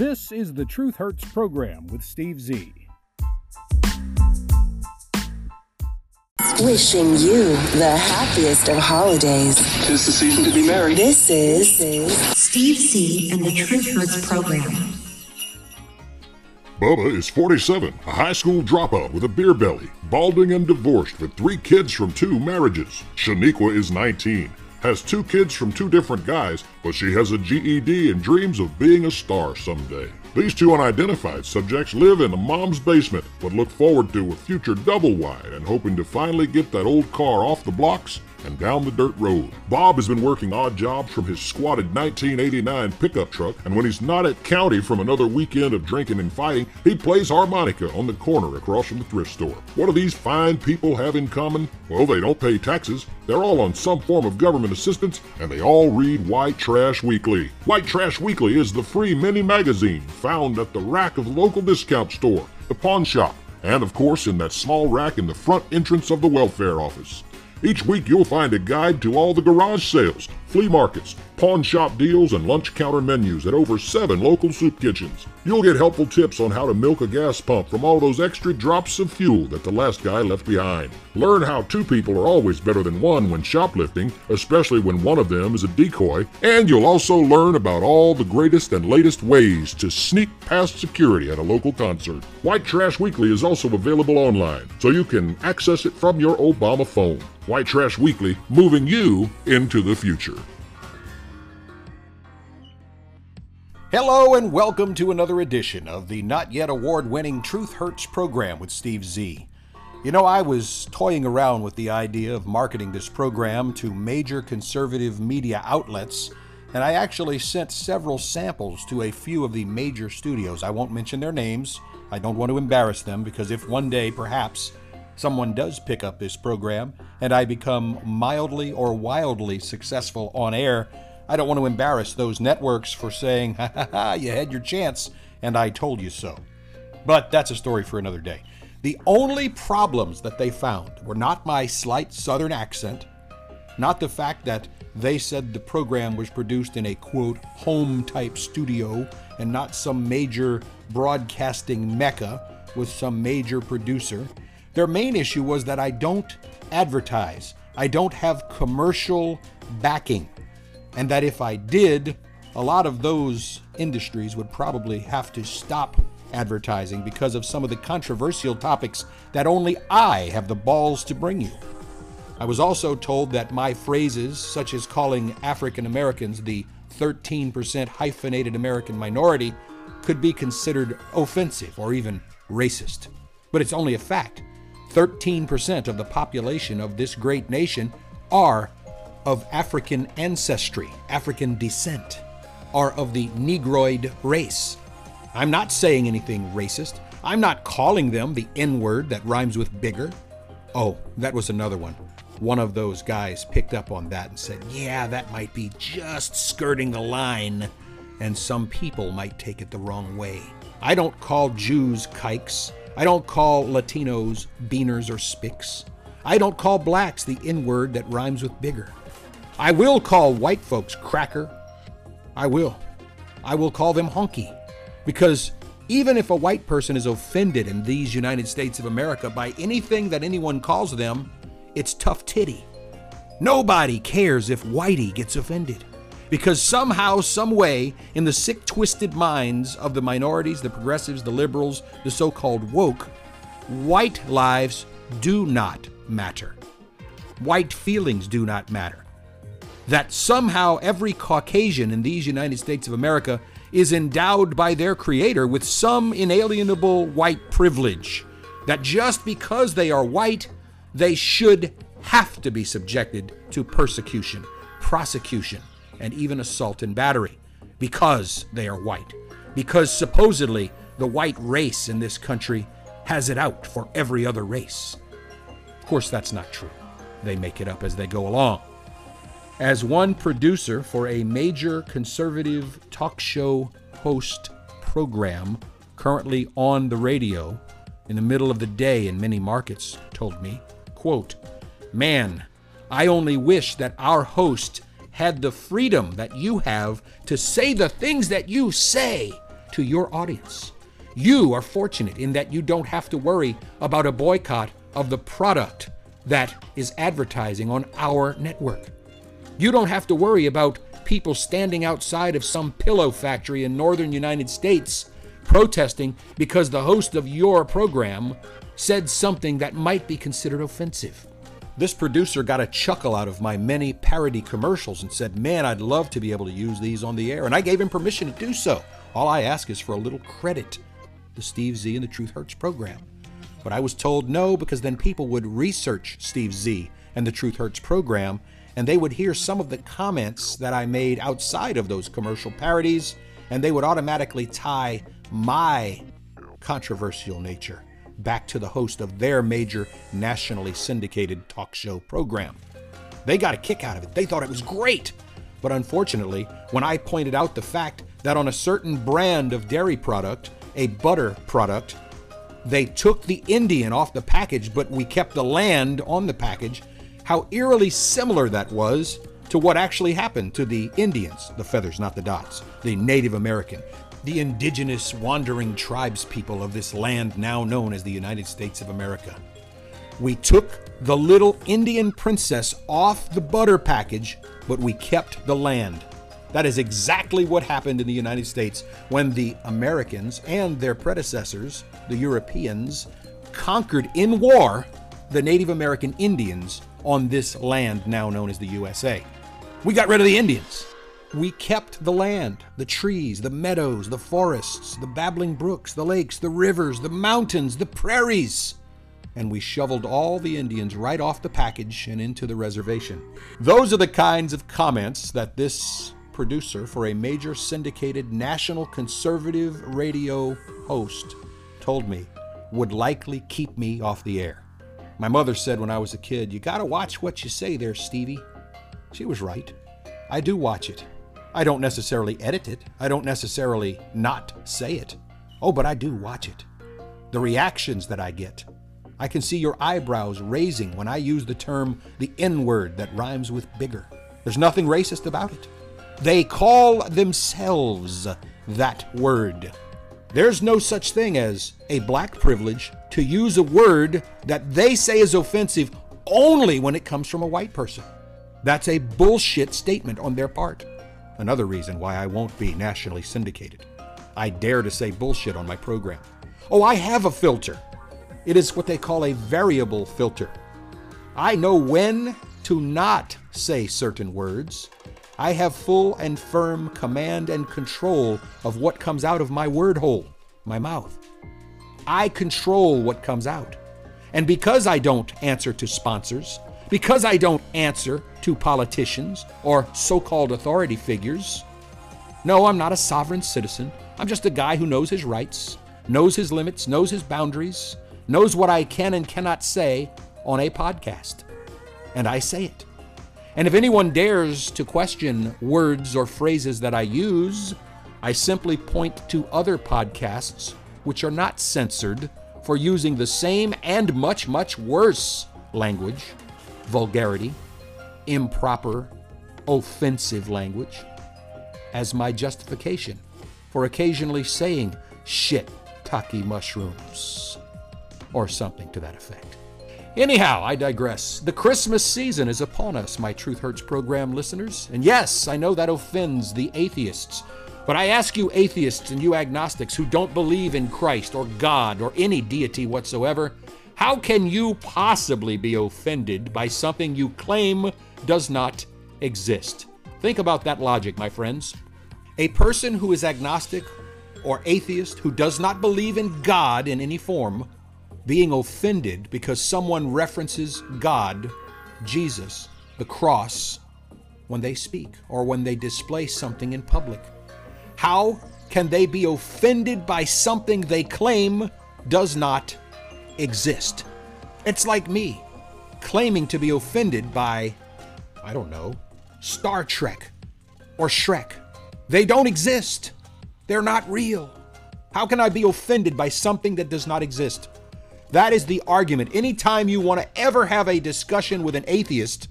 This is the Truth Hurts program with Steve Z. Wishing you the happiest of holidays. Tis the season to be merry. This is, this is Steve Z and the Truth Hurts program. Bubba is 47, a high school dropout with a beer belly, balding and divorced with three kids from two marriages. Shaniqua is 19, has two kids from two different guys, but she has a GED and dreams of being a star someday. These two unidentified subjects live in a mom's basement, but look forward to a future double wide and hoping to finally get that old car off the blocks and down the dirt road. Bob has been working odd jobs from his squatted 1989 pickup truck, and when he's not at county from another weekend of drinking and fighting, he plays harmonica on the corner across from the thrift store. What do these fine people have in common? Well, they don't pay taxes, they're all on some form of government assistance, and they all read White Trash Weekly. White Trash Weekly is the free mini magazine found at the rack of the local discount store, the pawn shop, and of course in that small rack in the front entrance of the welfare office. Each week you'll find a guide to all the garage sales, flea markets, pawn shop deals, and lunch counter menus at over seven local soup kitchens. You'll get helpful tips on how to milk a gas pump from all those extra drops of fuel that the last guy left behind. Learn how two people are always better than one when shoplifting, especially when one of them is a decoy, and you'll also learn about all the greatest and latest ways to sneak past security at a local concert. White Trash Weekly is also available online, so you can access it from your Obama phone. White Trash Weekly, moving you into the future. Hello and welcome to another edition of the not yet award winning Truth Hurts program with Steve Z. You know, I was toying around with the idea of marketing this program to major conservative media outlets, and I actually sent several samples to a few of the major studios. I won't mention their names, I don't want to embarrass them because if one day, perhaps, someone does pick up this program and I become mildly or wildly successful on air, I don't want to embarrass those networks for saying, ha ha ha, you had your chance, and I told you so. But that's a story for another day. The only problems that they found were not my slight southern accent, not the fact that they said the program was produced in a quote home type studio and not some major broadcasting mecca with some major producer. Their main issue was that I don't advertise, I don't have commercial backing and that if I did, a lot of those industries would probably have to stop advertising because of some of the controversial topics that only I have the balls to bring you. I was also told that my phrases, such as calling African Americans the 13% hyphenated American minority, could be considered offensive or even racist. But it's only a fact. 13% of the population of this great nation are of African ancestry, African descent, are of the Negroid race. I'm not saying anything racist. I'm not calling them the N word that rhymes with bigger. Oh, that was another one. One of those guys picked up on that and said, Yeah, that might be just skirting the line, and some people might take it the wrong way. I don't call Jews kikes. I don't call Latinos beaners or spicks. I don't call blacks the N word that rhymes with bigger. I will call white folks cracker. I will. I will call them honky. Because even if a white person is offended in these United States of America by anything that anyone calls them, it's tough titty. Nobody cares if Whitey gets offended. Because somehow, some way, in the sick, twisted minds of the minorities, the progressives, the liberals, the so called woke, white lives do not matter. White feelings do not matter that somehow every Caucasian in these United States of America is endowed by their Creator with some inalienable white privilege. That just because they are white, they should have to be subjected to persecution, prosecution, and even assault and battery because they are white. Because supposedly the white race in this country has it out for every other race. Of course, that's not true. They make it up as they go along. As one producer for a major conservative talk show host program currently on the radio in the middle of the day in many markets told me, quote, Man, I only wish that our host had the freedom that you have to say the things that you say to your audience. You are fortunate in that you don't have to worry about a boycott of the product that is advertising on our network. You don't have to worry about people standing outside of some pillow factory in northern United States protesting because the host of your program said something that might be considered offensive. This producer got a chuckle out of my many parody commercials and said, Man, I'd love to be able to use these on the air. And I gave him permission to do so. All I ask is for a little credit. The Steve Z and the Truth Hurts program. But I was told no because then people would research Steve Z and the Truth Hurts program and they would hear some of the comments that I made outside of those commercial parodies and they would automatically tie my controversial nature back to the host of their major nationally syndicated talk show program. They got a kick out of it. They thought it was great. But unfortunately, when I pointed out the fact that on a certain brand of dairy product, a butter product, they took the Indian off the package, but we kept the land on the package, how eerily similar that was to what actually happened to the Indians, the feathers, not the dots, the Native American, the indigenous wandering tribes people of this land now known as the United States of America. We took the little Indian princess off the butter package, but we kept the land. That is exactly what happened in the United States when the Americans and their predecessors, the Europeans, conquered in war the Native American Indians on this land now known as the USA. We got rid of the Indians. We kept the land, the trees, the meadows, the forests, the babbling brooks, the lakes, the rivers, the mountains, the prairies. And we shoveled all the Indians right off the package and into the reservation. Those are the kinds of comments that this producer for a major syndicated national conservative radio host told me would likely keep me off the air. My mother said when I was a kid, You gotta watch what you say there, Stevie. She was right. I do watch it. I don't necessarily edit it. I don't necessarily not say it. Oh, but I do watch it. The reactions that I get. I can see your eyebrows raising when I use the term the N word that rhymes with bigger. There's nothing racist about it. They call themselves that word. There's no such thing as a black privilege to use a word that they say is offensive only when it comes from a white person. That's a bullshit statement on their part. Another reason why I won't be nationally syndicated. I dare to say bullshit on my program. Oh, I have a filter. It is what they call a variable filter. I know when to not say certain words. I have full and firm command and control of what comes out of my word hole, my mouth. I control what comes out. And because I don't answer to sponsors, because I don't answer to politicians or so called authority figures. No, I'm not a sovereign citizen. I'm just a guy who knows his rights, knows his limits, knows his boundaries, knows what I can and cannot say on a podcast. And I say it. And if anyone dares to question words or phrases that I use, I simply point to other podcasts which are not censored for using the same and much, much worse language vulgarity, improper, offensive language as my justification for occasionally saying shit taki mushrooms or something to that effect. Anyhow, I digress. The Christmas season is upon us, my Truth Hurts program listeners. And yes, I know that offends the atheists. But I ask you, atheists and you agnostics who don't believe in Christ or God or any deity whatsoever, how can you possibly be offended by something you claim does not exist? Think about that logic, my friends. A person who is agnostic or atheist who does not believe in God in any form being offended because someone references God, Jesus, the cross, when they speak or when they display something in public. How can they be offended by something they claim does not exist. It's like me claiming to be offended by, I don't know, Star Trek or Shrek. They don't exist. They're not real. How can I be offended by something that does not exist? That is the argument. Anytime you want to ever have a discussion with an atheist,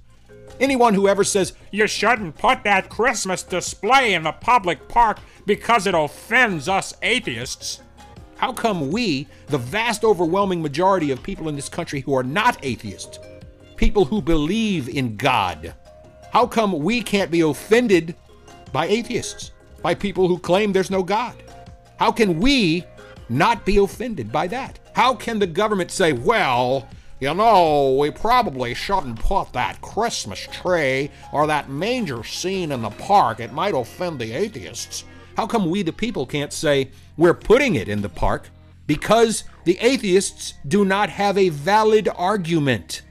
Anyone who ever says, You shouldn't put that Christmas display in the public park because it offends us atheists. How come we, the vast overwhelming majority of people in this country who are not atheists, people who believe in God, how come we can't be offended by atheists, by people who claim there's no God? How can we not be offended by that? How can the government say, well, you know, we probably shouldn't put that Christmas tree or that manger scene in the park. It might offend the atheists. How come we, the people, can't say we're putting it in the park? Because the atheists do not have a valid argument.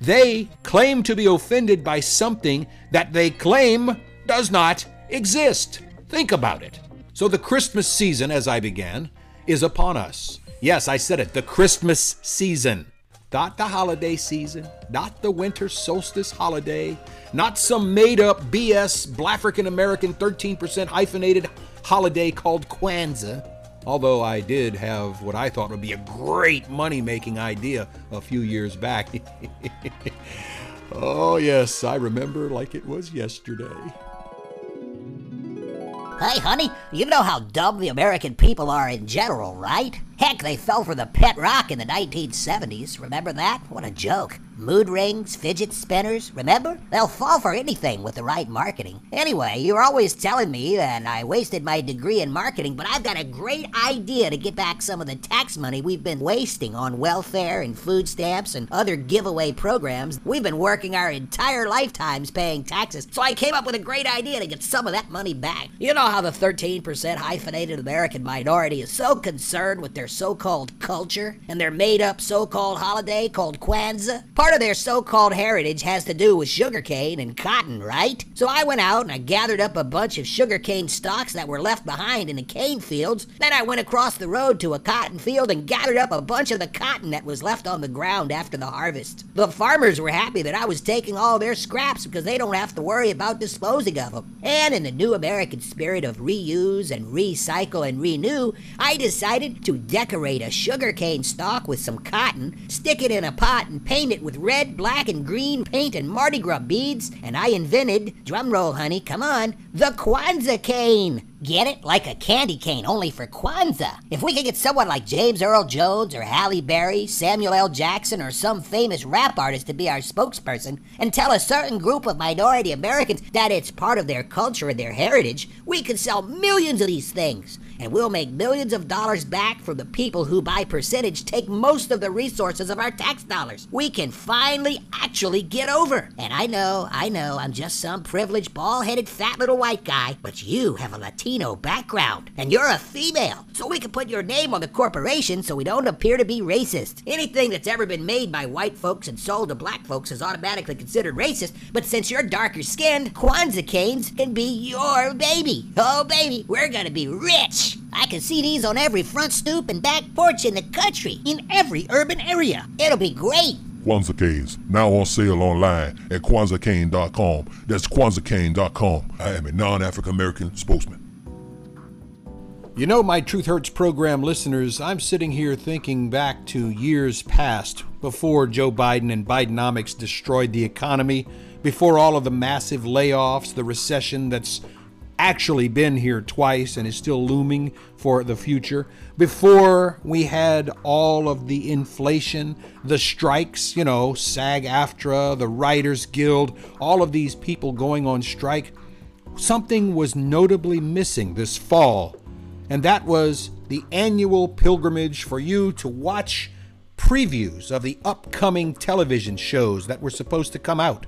They claim to be offended by something that they claim does not exist. Think about it. So, the Christmas season, as I began, is upon us. Yes, I said it, the Christmas season. Not the holiday season, not the winter solstice holiday, not some made up BS African American 13% hyphenated holiday called Kwanzaa. Although I did have what I thought would be a great money making idea a few years back. oh, yes, I remember like it was yesterday. Hey, honey, you know how dumb the American people are in general, right? Heck, they fell for the pet rock in the 1970s. Remember that? What a joke. Mood rings, fidget spinners, remember? They'll fall for anything with the right marketing. Anyway, you're always telling me that I wasted my degree in marketing, but I've got a great idea to get back some of the tax money we've been wasting on welfare and food stamps and other giveaway programs. We've been working our entire lifetimes paying taxes, so I came up with a great idea to get some of that money back. You know how the 13% hyphenated American minority is so concerned with their so called culture and their made up so called holiday called Kwanzaa? Part of their so called heritage has to do with sugarcane and cotton, right? So I went out and I gathered up a bunch of sugarcane stalks that were left behind in the cane fields. Then I went across the road to a cotton field and gathered up a bunch of the cotton that was left on the ground after the harvest. The farmers were happy that I was taking all their scraps because they don't have to worry about disposing of them. And in the new American spirit of reuse and recycle and renew, I decided to decorate a sugarcane stalk with some cotton, stick it in a pot, and paint it with red, black, and green paint and Mardi Gras beads, and I invented, drumroll honey, come on, the Kwanzaa cane. Get it? Like a candy cane, only for Kwanzaa. If we could get someone like James Earl Jones or Halle Berry, Samuel L. Jackson, or some famous rap artist to be our spokesperson and tell a certain group of minority Americans that it's part of their culture and their heritage, we could sell millions of these things and we'll make millions of dollars back from the people who, by percentage, take most of the resources of our tax dollars. We can finally actually get over. And I know, I know, I'm just some privileged, bald headed, fat little white guy, but you have a Latino background, and you're a female, so we can put your name on the corporation so we don't appear to be racist. Anything that's ever been made by white folks and sold to black folks is automatically considered racist, but since you're darker skinned, Kwanzaa canes can be your baby. Oh, baby, we're gonna be rich. I can see these on every front stoop and back porch in the country, in every urban area. It'll be great. Kwanzaa canes, now on sale online at KwanzaaCane.com. That's KwanzaaCane.com. I am a non African American spokesman. You know, my Truth Hurts program listeners, I'm sitting here thinking back to years past before Joe Biden and Bidenomics destroyed the economy, before all of the massive layoffs, the recession that's actually been here twice and is still looming for the future. Before we had all of the inflation, the strikes, you know, SAG AFTRA, the Writers Guild, all of these people going on strike, something was notably missing this fall, and that was the annual pilgrimage for you to watch previews of the upcoming television shows that were supposed to come out.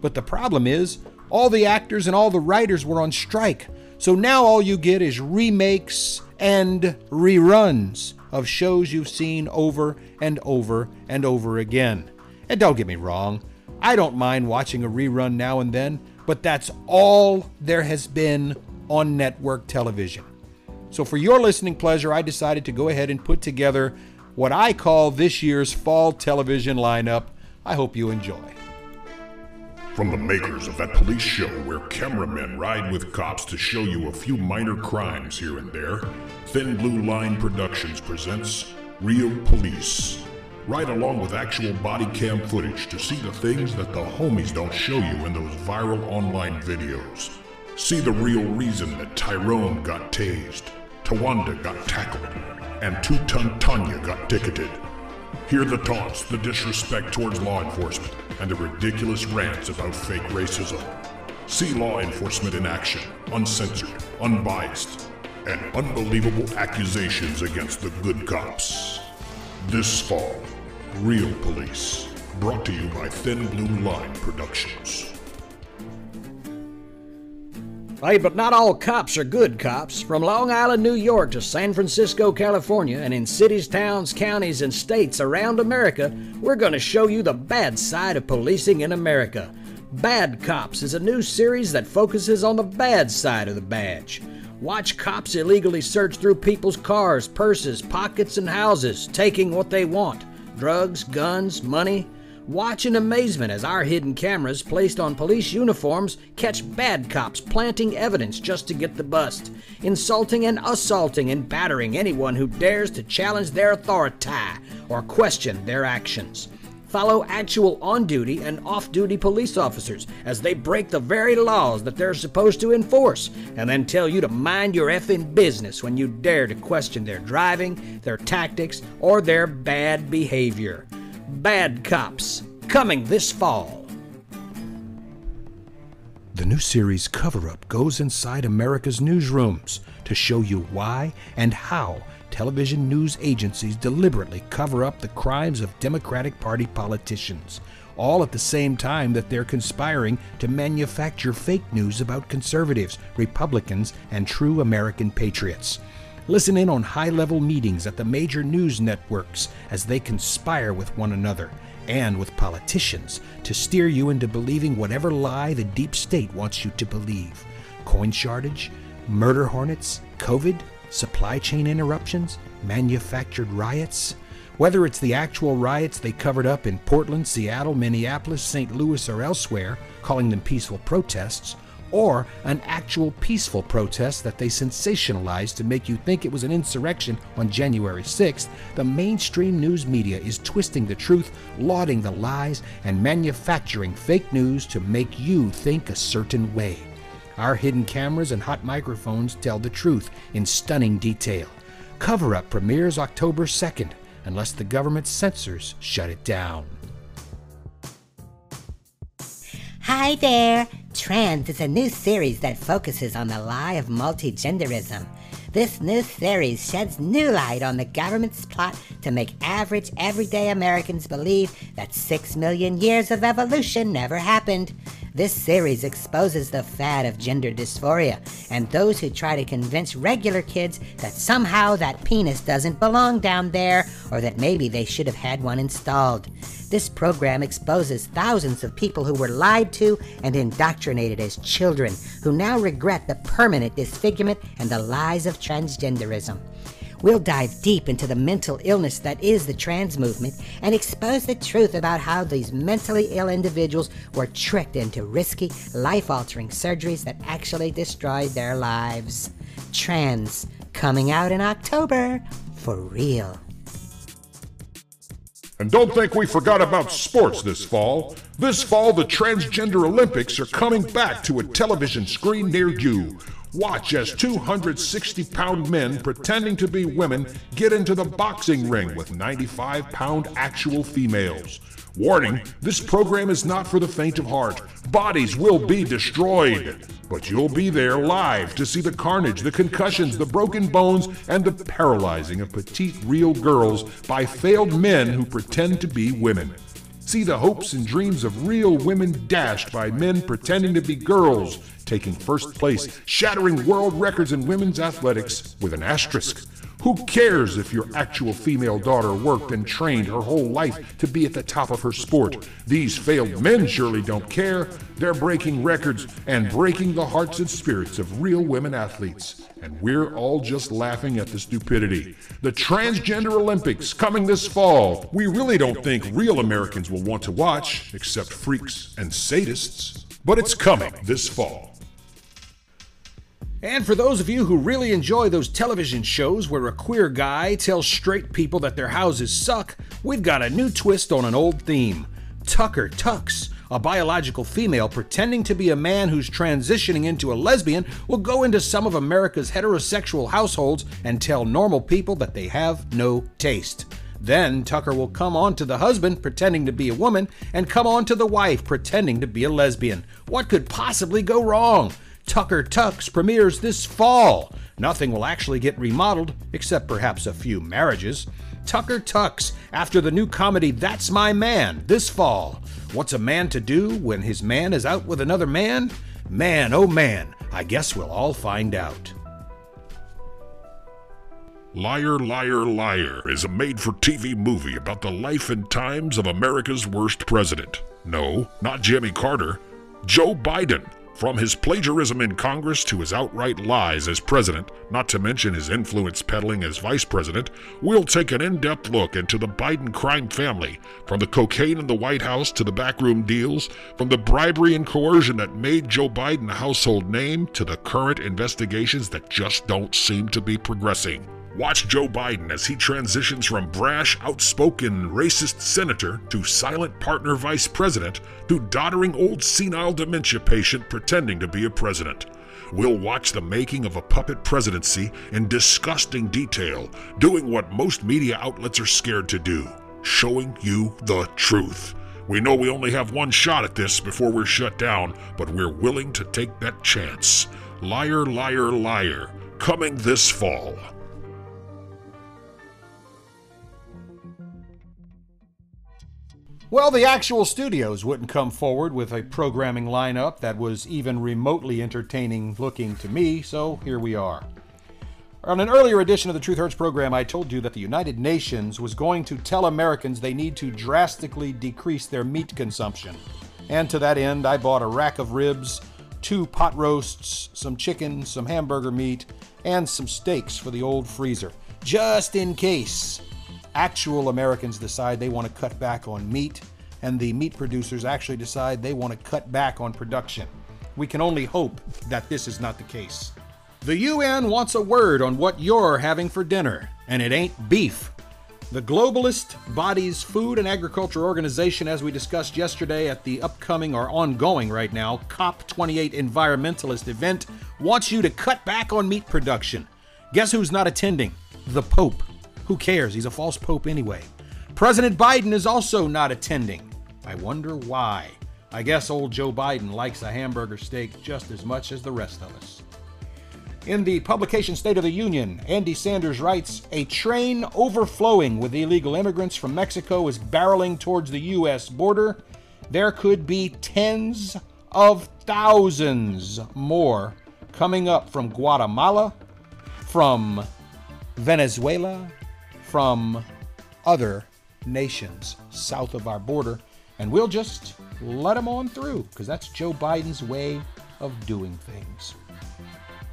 But the problem is, all the actors and all the writers were on strike. So now all you get is remakes and reruns of shows you've seen over and over and over again. And don't get me wrong, I don't mind watching a rerun now and then, but that's all there has been on network television. So for your listening pleasure, I decided to go ahead and put together what I call this year's fall television lineup. I hope you enjoy. From the makers of that police show where cameramen ride with cops to show you a few minor crimes here and there, Thin Blue Line Productions presents Real Police. right along with actual body cam footage to see the things that the homies don't show you in those viral online videos. See the real reason that Tyrone got tased, Tawanda got tackled, and Two Ton Tanya got ticketed. Hear the taunts, the disrespect towards law enforcement, and the ridiculous rants about fake racism. See law enforcement in action, uncensored, unbiased, and unbelievable accusations against the good cops. This fall, Real Police, brought to you by Thin Blue Line Productions. Hey, but not all cops are good cops. From Long Island, New York to San Francisco, California, and in cities, towns, counties, and states around America, we're going to show you the bad side of policing in America. Bad Cops is a new series that focuses on the bad side of the badge. Watch cops illegally search through people's cars, purses, pockets, and houses, taking what they want drugs, guns, money. Watch in amazement as our hidden cameras placed on police uniforms catch bad cops planting evidence just to get the bust, insulting and assaulting and battering anyone who dares to challenge their authority or question their actions. Follow actual on duty and off duty police officers as they break the very laws that they're supposed to enforce, and then tell you to mind your effing business when you dare to question their driving, their tactics, or their bad behavior. Bad Cops, coming this fall. The new series Cover Up goes inside America's newsrooms to show you why and how television news agencies deliberately cover up the crimes of Democratic Party politicians, all at the same time that they're conspiring to manufacture fake news about conservatives, Republicans, and true American patriots. Listen in on high level meetings at the major news networks as they conspire with one another and with politicians to steer you into believing whatever lie the deep state wants you to believe. Coin shortage, murder hornets, COVID, supply chain interruptions, manufactured riots. Whether it's the actual riots they covered up in Portland, Seattle, Minneapolis, St. Louis, or elsewhere, calling them peaceful protests, or an actual peaceful protest that they sensationalized to make you think it was an insurrection on January 6th, the mainstream news media is twisting the truth, lauding the lies, and manufacturing fake news to make you think a certain way. Our hidden cameras and hot microphones tell the truth in stunning detail. Cover Up premieres October 2nd, unless the government censors shut it down. Hi there! Trans is a new series that focuses on the lie of multigenderism. This new series sheds new light on the government's plot to make average, everyday Americans believe that six million years of evolution never happened. This series exposes the fad of gender dysphoria and those who try to convince regular kids that somehow that penis doesn't belong down there or that maybe they should have had one installed. This program exposes thousands of people who were lied to and indoctrinated as children who now regret the permanent disfigurement and the lies of transgenderism. We'll dive deep into the mental illness that is the trans movement and expose the truth about how these mentally ill individuals were tricked into risky, life altering surgeries that actually destroyed their lives. Trans, coming out in October, for real. And don't think we forgot about sports this fall. This fall, the Transgender Olympics are coming back to a television screen near you. Watch as 260 pound men pretending to be women get into the boxing ring with 95 pound actual females. Warning this program is not for the faint of heart. Bodies will be destroyed. But you'll be there live to see the carnage, the concussions, the broken bones, and the paralyzing of petite real girls by failed men who pretend to be women. See the hopes and dreams of real women dashed by men pretending to be girls, taking first place, shattering world records in women's athletics with an asterisk. Who cares if your actual female daughter worked and trained her whole life to be at the top of her sport? These failed men surely don't care. They're breaking records and breaking the hearts and spirits of real women athletes. And we're all just laughing at the stupidity. The Transgender Olympics coming this fall. We really don't think real Americans will want to watch, except freaks and sadists. But it's coming this fall. And for those of you who really enjoy those television shows where a queer guy tells straight people that their houses suck, we've got a new twist on an old theme. Tucker Tux, a biological female pretending to be a man who's transitioning into a lesbian, will go into some of America's heterosexual households and tell normal people that they have no taste. Then Tucker will come on to the husband pretending to be a woman and come on to the wife pretending to be a lesbian. What could possibly go wrong? Tucker Tux premieres this fall. Nothing will actually get remodeled, except perhaps a few marriages. Tucker Tux, after the new comedy That's My Man, this fall. What's a man to do when his man is out with another man? Man, oh man, I guess we'll all find out. Liar, Liar, Liar is a made for TV movie about the life and times of America's worst president. No, not Jimmy Carter, Joe Biden. From his plagiarism in Congress to his outright lies as president, not to mention his influence peddling as vice president, we'll take an in depth look into the Biden crime family, from the cocaine in the White House to the backroom deals, from the bribery and coercion that made Joe Biden a household name to the current investigations that just don't seem to be progressing. Watch Joe Biden as he transitions from brash, outspoken, racist senator to silent partner vice president to doddering old senile dementia patient pretending to be a president. We'll watch the making of a puppet presidency in disgusting detail, doing what most media outlets are scared to do showing you the truth. We know we only have one shot at this before we're shut down, but we're willing to take that chance. Liar, liar, liar, coming this fall. Well, the actual studios wouldn't come forward with a programming lineup that was even remotely entertaining looking to me, so here we are. On an earlier edition of the Truth Hurts program, I told you that the United Nations was going to tell Americans they need to drastically decrease their meat consumption. And to that end, I bought a rack of ribs, two pot roasts, some chicken, some hamburger meat, and some steaks for the old freezer, just in case actual Americans decide they want to cut back on meat, and the meat producers actually decide they want to cut back on production. We can only hope that this is not the case. The UN wants a word on what you're having for dinner, and it ain't beef. The globalist body's Food and Agriculture Organization, as we discussed yesterday at the upcoming or ongoing right now COP28 environmentalist event, wants you to cut back on meat production. Guess who's not attending? The Pope. Who cares? He's a false pope anyway. President Biden is also not attending. I wonder why. I guess old Joe Biden likes a hamburger steak just as much as the rest of us. In the publication State of the Union, Andy Sanders writes A train overflowing with illegal immigrants from Mexico is barreling towards the U.S. border. There could be tens of thousands more coming up from Guatemala, from Venezuela, from other nations south of our border, and we'll just let them on through because that's Joe Biden's way of doing things.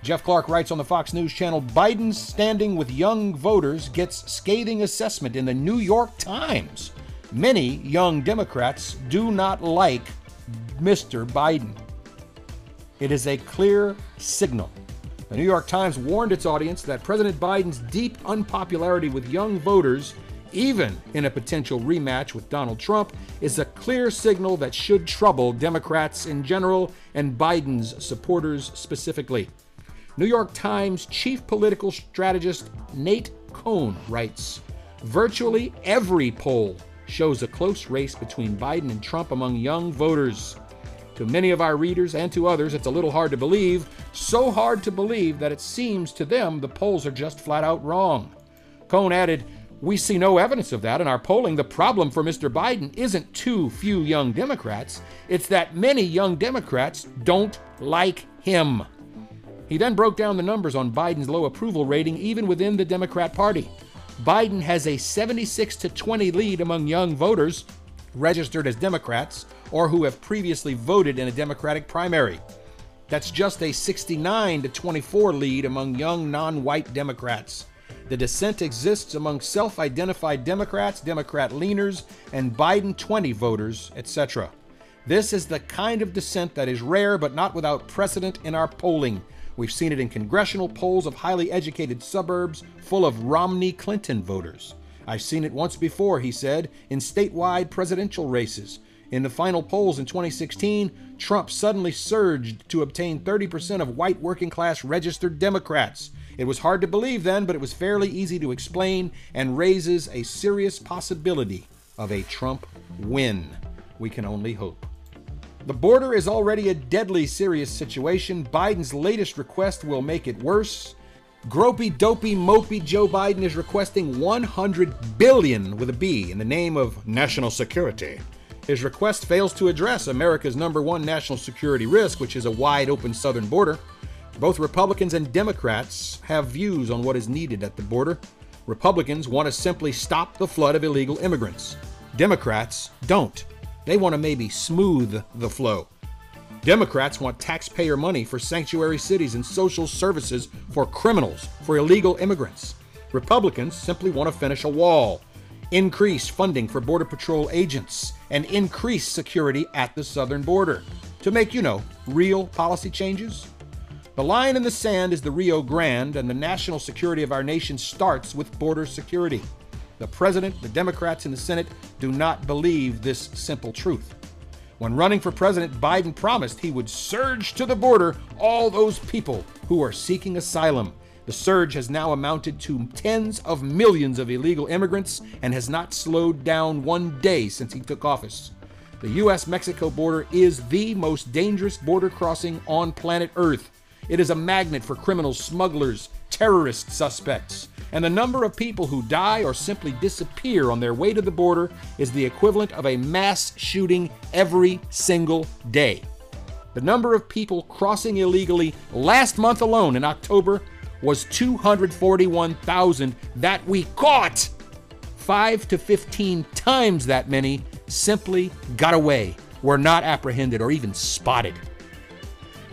Jeff Clark writes on the Fox News channel Biden's standing with young voters gets scathing assessment in the New York Times. Many young Democrats do not like Mr. Biden. It is a clear signal the New York Times warned its audience that President Biden's deep unpopularity with young voters, even in a potential rematch with Donald Trump, is a clear signal that should trouble Democrats in general and Biden's supporters specifically. New York Times chief political strategist Nate Cohn writes Virtually every poll shows a close race between Biden and Trump among young voters. To many of our readers and to others, it's a little hard to believe, so hard to believe that it seems to them the polls are just flat out wrong. Cohn added, We see no evidence of that in our polling. The problem for Mr. Biden isn't too few young Democrats, it's that many young Democrats don't like him. He then broke down the numbers on Biden's low approval rating, even within the Democrat Party. Biden has a 76 to 20 lead among young voters registered as Democrats or who have previously voted in a Democratic primary. That's just a 69 to 24 lead among young non white Democrats. The dissent exists among self identified Democrats, Democrat leaners, and Biden 20 voters, etc. This is the kind of dissent that is rare but not without precedent in our polling. We've seen it in congressional polls of highly educated suburbs full of Romney Clinton voters. I've seen it once before, he said, in statewide presidential races. In the final polls in 2016, Trump suddenly surged to obtain 30% of white working class registered Democrats. It was hard to believe then, but it was fairly easy to explain and raises a serious possibility of a Trump win. We can only hope. The border is already a deadly serious situation. Biden's latest request will make it worse. Gropey, dopey, mopey Joe Biden is requesting 100 billion with a B in the name of national security. His request fails to address America's number one national security risk, which is a wide open southern border. Both Republicans and Democrats have views on what is needed at the border. Republicans want to simply stop the flood of illegal immigrants. Democrats don't. They want to maybe smooth the flow. Democrats want taxpayer money for sanctuary cities and social services for criminals, for illegal immigrants. Republicans simply want to finish a wall, increase funding for Border Patrol agents, and increase security at the southern border to make, you know, real policy changes. The line in the sand is the Rio Grande, and the national security of our nation starts with border security. The president, the Democrats, and the Senate do not believe this simple truth. When running for president, Biden promised he would surge to the border all those people who are seeking asylum. The surge has now amounted to tens of millions of illegal immigrants and has not slowed down one day since he took office. The U.S. Mexico border is the most dangerous border crossing on planet Earth. It is a magnet for criminals, smugglers, terrorist suspects and the number of people who die or simply disappear on their way to the border is the equivalent of a mass shooting every single day. The number of people crossing illegally last month alone in October was 241,000 that we caught. 5 to 15 times that many simply got away, were not apprehended, or even spotted.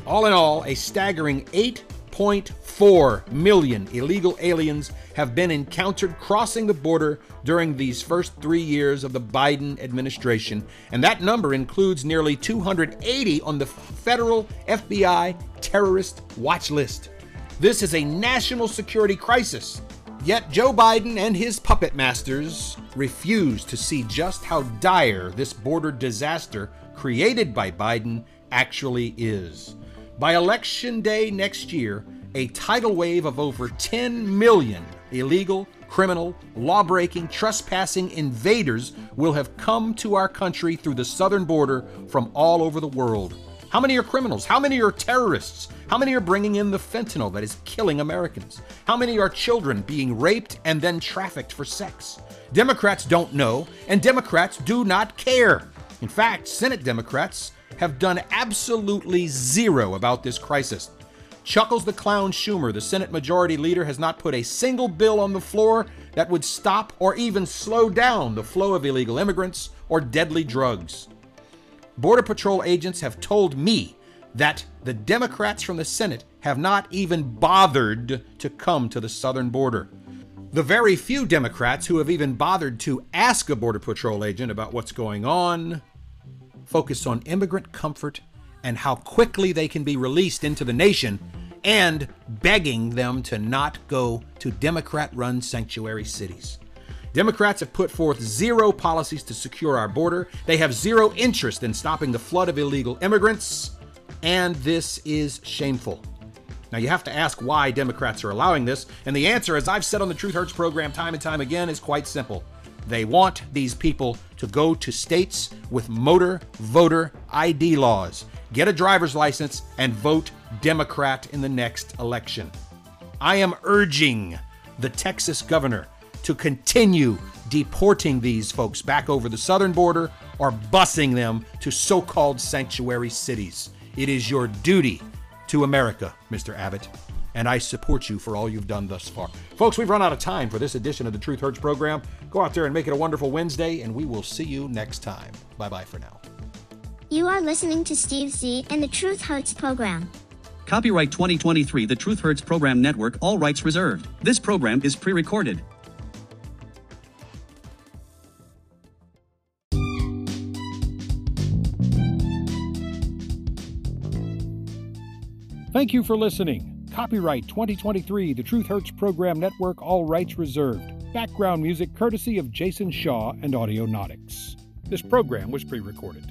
All in all, a staggering 8.4 million illegal aliens have been encountered crossing the border during these first three years of the Biden administration, and that number includes nearly 280 on the federal FBI terrorist watch list. This is a national security crisis. Yet Joe Biden and his puppet masters refuse to see just how dire this border disaster created by Biden actually is. By election day next year, a tidal wave of over 10 million illegal, criminal, law breaking, trespassing invaders will have come to our country through the southern border from all over the world. How many are criminals? How many are terrorists? How many are bringing in the fentanyl that is killing Americans? How many are children being raped and then trafficked for sex? Democrats don't know, and Democrats do not care. In fact, Senate Democrats have done absolutely zero about this crisis. Chuckles the Clown Schumer, the Senate Majority Leader, has not put a single bill on the floor that would stop or even slow down the flow of illegal immigrants or deadly drugs. Border Patrol agents have told me that the Democrats from the Senate have not even bothered to come to the southern border. The very few Democrats who have even bothered to ask a Border Patrol agent about what's going on focus on immigrant comfort and how quickly they can be released into the nation, and begging them to not go to Democrat run sanctuary cities. Democrats have put forth zero policies to secure our border. They have zero interest in stopping the flood of illegal immigrants, and this is shameful. Now, you have to ask why Democrats are allowing this, and the answer, as I've said on the Truth Hurts program time and time again, is quite simple. They want these people to go to states with motor voter ID laws get a driver's license, and vote Democrat in the next election. I am urging the Texas governor to continue deporting these folks back over the southern border or busing them to so called sanctuary cities. It is your duty to America, Mr. Abbott, and I support you for all you've done thus far. Folks, we've run out of time for this edition of the Truth Hurts program. Go out there and make it a wonderful Wednesday, and we will see you next time. Bye bye for now. You are listening to Steve Z and the Truth Hurts program. Copyright 2023 The Truth Hurts Program Network, all rights reserved. This program is pre recorded. Thank you for listening. Copyright 2023 The Truth Hurts Program Network, all rights reserved. Background music courtesy of Jason Shaw and Audionautix. This program was pre recorded.